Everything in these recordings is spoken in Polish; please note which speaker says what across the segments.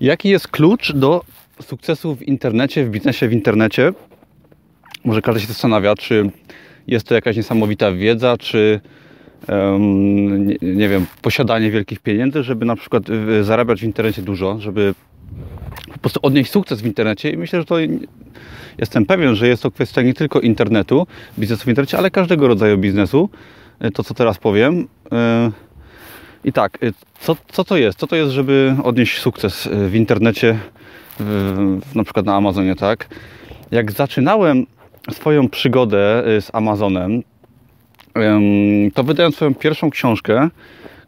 Speaker 1: Jaki jest klucz do sukcesu w internecie, w biznesie w internecie? Może każdy się zastanawia, czy jest to jakaś niesamowita wiedza, czy um, nie, nie, wiem, posiadanie wielkich pieniędzy, żeby na przykład zarabiać w internecie dużo, żeby po prostu odnieść sukces w internecie. I myślę, że to jestem pewien, że jest to kwestia nie tylko internetu, biznesu w internecie, ale każdego rodzaju biznesu. Y, to, co teraz powiem. Y, I tak, co, co to jest? Co to jest, żeby odnieść sukces w internecie, na przykład na Amazonie, tak? Jak zaczynałem swoją przygodę y, z Amazonem, to wydałem swoją pierwszą książkę,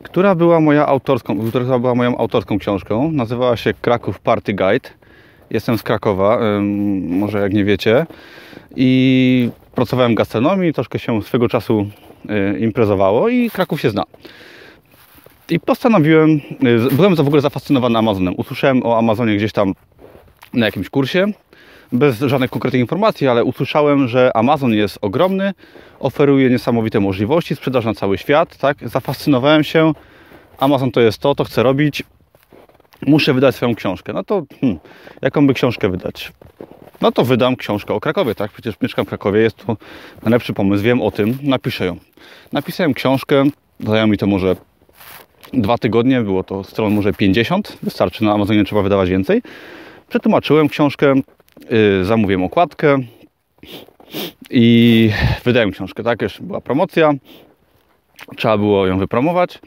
Speaker 1: która była moja autorską, która była moją autorską książką. Nazywała się Kraków Party Guide. Jestem z Krakowa, może jak nie wiecie. I pracowałem w gastronomii, troszkę się swego czasu y, imprezowało i Kraków się zna. I postanowiłem, y, byłem w ogóle zafascynowany Amazonem. Usłyszałem o Amazonie gdzieś tam na jakimś kursie bez żadnych konkretnych informacji, ale usłyszałem, że Amazon jest ogromny, oferuje niesamowite możliwości, sprzedaż na cały świat, tak? Zafascynowałem się, Amazon to jest to, to chcę robić, muszę wydać swoją książkę. No to hmm, jaką by książkę wydać? No to wydam książkę o Krakowie, tak? Przecież mieszkam w Krakowie, jest to najlepszy pomysł, wiem o tym, napiszę ją. Napisałem książkę, zajęło mi to może dwa tygodnie, było to stron może 50, wystarczy, na Amazonie trzeba wydawać więcej. Przetłumaczyłem książkę, yy, zamówiłem okładkę i wydałem książkę, tak? Już była promocja, trzeba było ją wypromować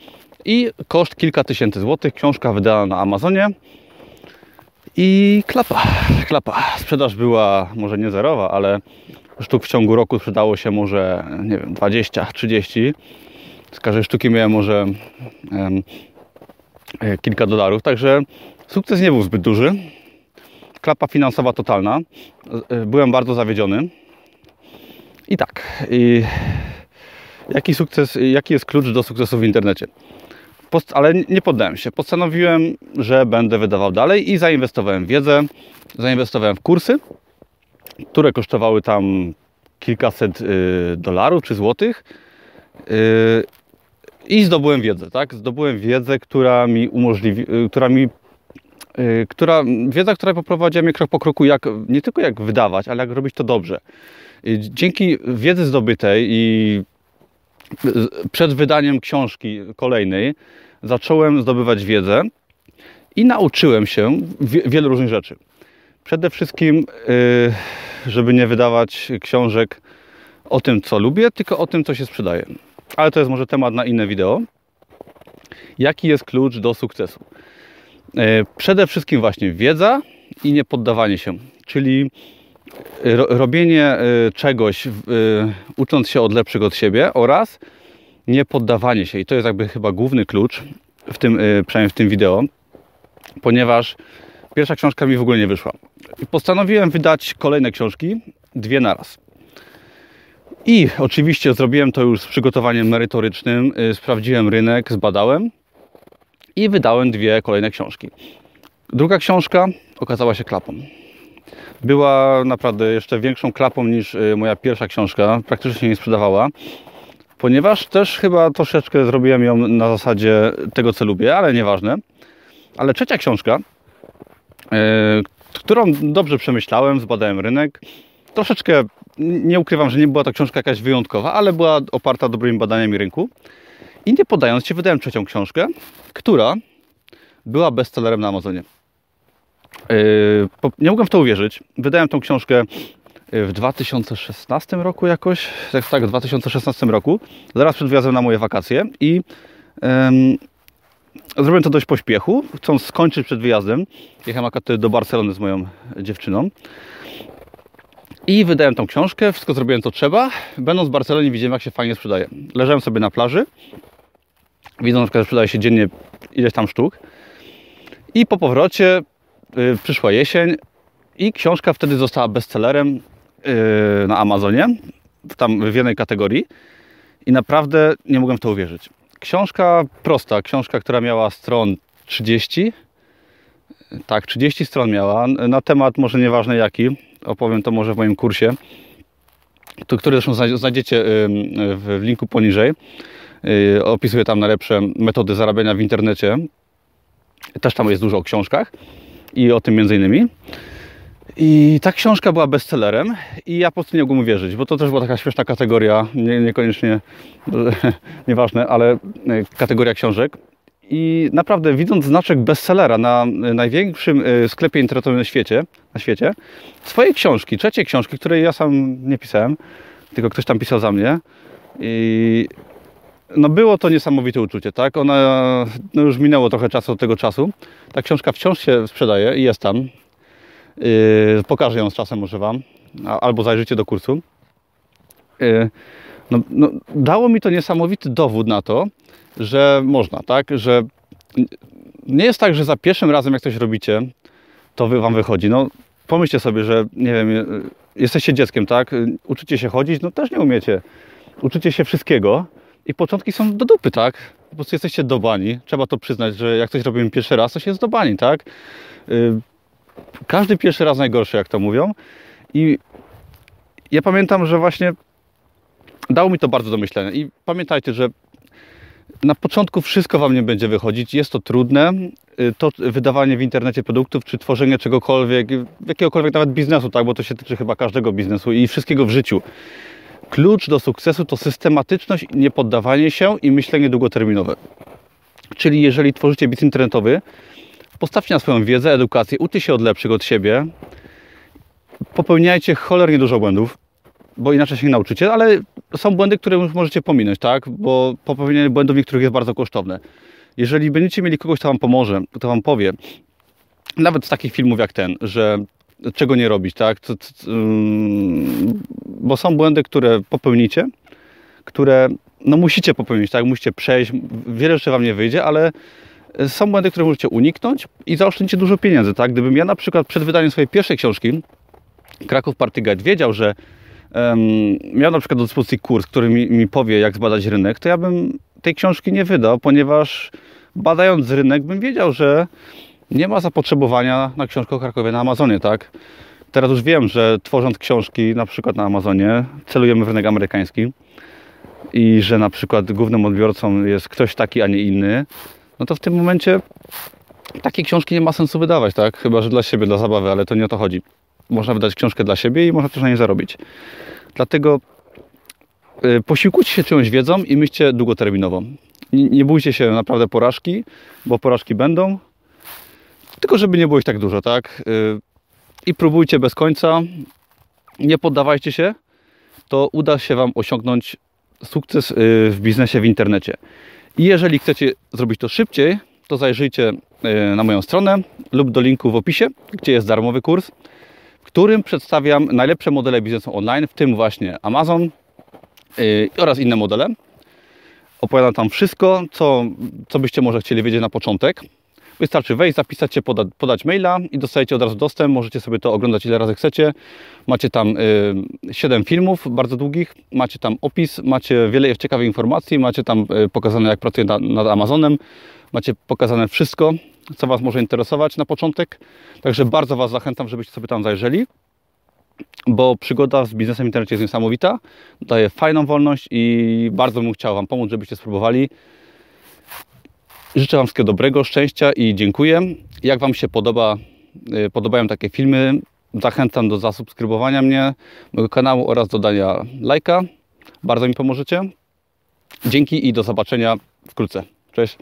Speaker 1: i koszt kilka tysięcy złotych, książka wydana na Amazonie i klapa, klapa. Sprzedaż była może nie zerowa, ale sztuk w ciągu roku sprzedało się może, nie wiem, 20, 30. Z każdej sztuki miałem może um, kilka dolarów, także sukces nie był zbyt duży klapa finansowa totalna. E, byłem bardzo zawiedziony. I tak. I jaki sukces, jaki jest klucz do sukcesu w internecie? Post, ale nie poddałem się. Postanowiłem, że będę wydawał dalej i zainwestowałem w wiedzę, zainwestowałem w kursy, które kosztowały tam kilkaset y, dolarów czy złotych. Y, I zdobyłem wiedzę, tak? Zdobyłem wiedzę, która mi umożliwi, y, która mi Y, która, wiedza, która poprowadzi mnie krok po kroku, jak, nie tylko jak wydawać, ale jak robić to dobrze. Dzięki wiedzy zdobytej i przed wydaniem książki kolejnej zacząłem zdobywać wiedzę i nauczyłem się wielu różnych rzeczy. Przede wszystkim, y, żeby nie wydawać książek o tym, co lubię, tylko o tym, co się sprzedaje. Ale to jest może temat na inne wideo. Jaki jest klucz do sukcesu? E, przede wszystkim właśnie wiedza i nie poddawanie się, czyli robienie e, czegoś, ucząc się od lepszych od siebie oraz nie poddawanie się. I to jest jakby chyba główny klucz w tym, e, przynajmniej w tym wideo, ponieważ pierwsza książka mi w ogóle nie wyszła. Postanowiłem wydać kolejne książki, dwie naraz. I oczywiście zrobiłem to już z przygotowaniem merytorycznym, sprawdziłem rynek, zbadałem i wydałem dwie kolejne książki. Druga książka okazała się klapą. Była naprawdę jeszcze większą klapą niż y, moja pierwsza książka. Praktycznie się nie sprzedawała, ponieważ też chyba troszeczkę zrobiłem ją na zasadzie tego, co lubię, ale nieważne. Ale trzecia książka, yy, którą dobrze przemyślałem, zbadałem rynek, troszeczkę nie ukrywam, że nie była to książka jakaś wyjątkowa, ale była oparta dobrymi badaniami rynku. I nie poddając się, wydałem trzecią książkę, która była bestsellerem na Amazonie. Yy, nie mogłem w to uwierzyć. Wydałem tą książkę yy, w 2016 roku jakoś, tak, tak w 2016 roku, zaraz przed wyjazdem na moje wakacje i zrobiłem to dość pośpiechu, chcąc skończyć przed wyjazdem. Jechałem akurat do Barcelony z moją dziewczyną. I wydałem tą książkę, wszystko zrobiłem co trzeba. Będąc w Barcelonie widziałem jak się fajnie sprzedaje. Leżałem sobie na plaży Widzą na przykład, że sprzedaje się dziennie ileś tam sztuk. I po powrocie yy, przyszła jesień i książka wtedy została bestsellerem yy, na Amazonie, tam w jednej kategorii. I naprawdę nie mogłem w to uwierzyć. Książka prosta, książka, która miała stron 30. Tak, 30 stron miała. Na temat może nieważne jaki, opowiem to może w moim kursie, który zresztą znajdziecie w linku poniżej. Y, opisuję tam najlepsze metody zarabiania w internecie. Też tam jest dużo o książkach. i o tym między innymi. I ta książka była bestsellerem i ja po prostu nie mogłem uwierzyć, bo to też była taka śmieszna kategoria, nie, niekoniecznie, nieważne, ale e, kategoria książek. I naprawdę widząc znaczek bestsellera na największym e, sklepie internetowym na świecie, na świecie swojej książki, trzeciej książki, której ja sam nie pisałem, tylko ktoś tam pisał za mnie. I no było to niesamowite uczucie, tak? Ona, no już minęło trochę czasu od tego czasu. Ta książka wciąż się sprzedaje i jest tam. Yy, pokażę ją z czasem może Wam, albo zajrzyjcie do kursu. Yy, no, no, dało mi to niesamowity dowód na to, że można, tak? Że nie jest tak, że za pierwszym razem jak coś robicie, to wy, Wam wychodzi. No pomyślcie sobie, że nie wiem, jesteście dzieckiem, tak? Uczycie się chodzić, no też nie umiecie. Uczycie się wszystkiego i początki są do dupy, tak? Po prostu jesteście dobani. Trzeba to przyznać, że jak coś robimy pierwszy raz, to się jest dobani, tak? Yy, każdy pierwszy raz najgorszy, jak to mówią. I ja pamiętam, że właśnie dało mi to bardzo do myślenia. I pamiętajcie, że na początku wszystko Wam nie będzie wychodzić. Jest to trudne. Y, to wydawanie w internecie produktów, czy tworzenie czegokolwiek, jakiegokolwiek nawet biznesu, tak? bo to się tyczy chyba każdego biznesu i wszystkiego w życiu. Klucz do sukcesu to systematyczność, niepoddawanie się i myślenie długoterminowe. Czyli jeżeli tworzycie biznes internetowy, postawcie na swoją wiedzę, edukację, uczcie się od lepszych od siebie, popełniajcie cholernie dużo błędów, bo inaczej się nie nauczycie, ale są błędy, które już możecie pominąć, tak? Bo popełnienie błędów niektórych jest bardzo kosztowne. Jeżeli będziecie mieli kogoś, kto Wam pomoże, kto Wam powie, nawet z takich filmów jak ten, że czego nie robić, tak? Um, bo są błędy, które popełnicie, które no musicie popełnić, tak? Musicie przejść, wiele rzeczy Wam nie wyjdzie, ale są błędy, które możecie uniknąć i zaoszczędzicie dużo pieniędzy, tak? Gdybym ja na przykład przed wydaniem swojej pierwszej książki Kraków Party Guide wiedział, że miał na przykład do dyspozycji kurs, który mi, mi powie, jak zbadać rynek, to ja bym tej książki nie wydał, ponieważ badając rynek bym wiedział, że nie ma zapotrzebowania na książkę o Krakowie na Amazonie, tak? Teraz już wiem, że tworząc książki na przykład na Amazonie celujemy w rynek amerykański i że na przykład głównym odbiorcą jest ktoś taki, a nie inny, no to w tym momencie takiej książki nie ma sensu wydawać, tak? Chyba, że dla siebie, dla zabawy, ale to nie o to chodzi. Można wydać książkę dla siebie i można też na niej zarobić. Dlatego y, posiłkujcie się czyjąś wiedzą i myślcie długoterminowo. Nie, nie bójcie się naprawdę porażki, bo porażki będą, tylko żeby nie było ich tak dużo, tak? Y, I próbujcie bez końca, nie poddawajcie się, to uda się Wam osiągnąć sukces y, w biznesie w internecie. I jeżeli chcecie zrobić to szybciej, to zajrzyjcie na moją stronę lub do linku w opisie, gdzie jest darmowy kurs, w którym przedstawiam najlepsze modele biznesu online, w tym właśnie Amazon oraz inne modele. Opowiadam tam wszystko, co, co byście może chcieli wiedzieć na początek. Wystarczy wejść, zapisać się, poda, podać maila i dostajecie od razu dostęp. Możecie sobie to oglądać ile razy chcecie. Macie tam y, 7 filmów bardzo długich, macie tam opis, macie wiele ciekawych informacji, macie tam y, pokazane jak pracuję na, nad Amazonem, macie pokazane wszystko, co Was może interesować na początek. Także bardzo Was zachęcam, żebyście sobie tam zajrzeli bo przygoda z biznesem w internecie jest niesamowita, daje fajną wolność i bardzo bym chciał Wam pomóc, żebyście spróbowali. Życzę Wam wszystkiego dobrego, szczęścia i dziękuję. Jak Wam się podoba, y, podobają takie filmy, zachęcam do zasubskrybowania mnie, mojego kanału oraz dodania lajka. Bardzo mi pomożecie. Dzięki i do zobaczenia wkrótce. Cześć.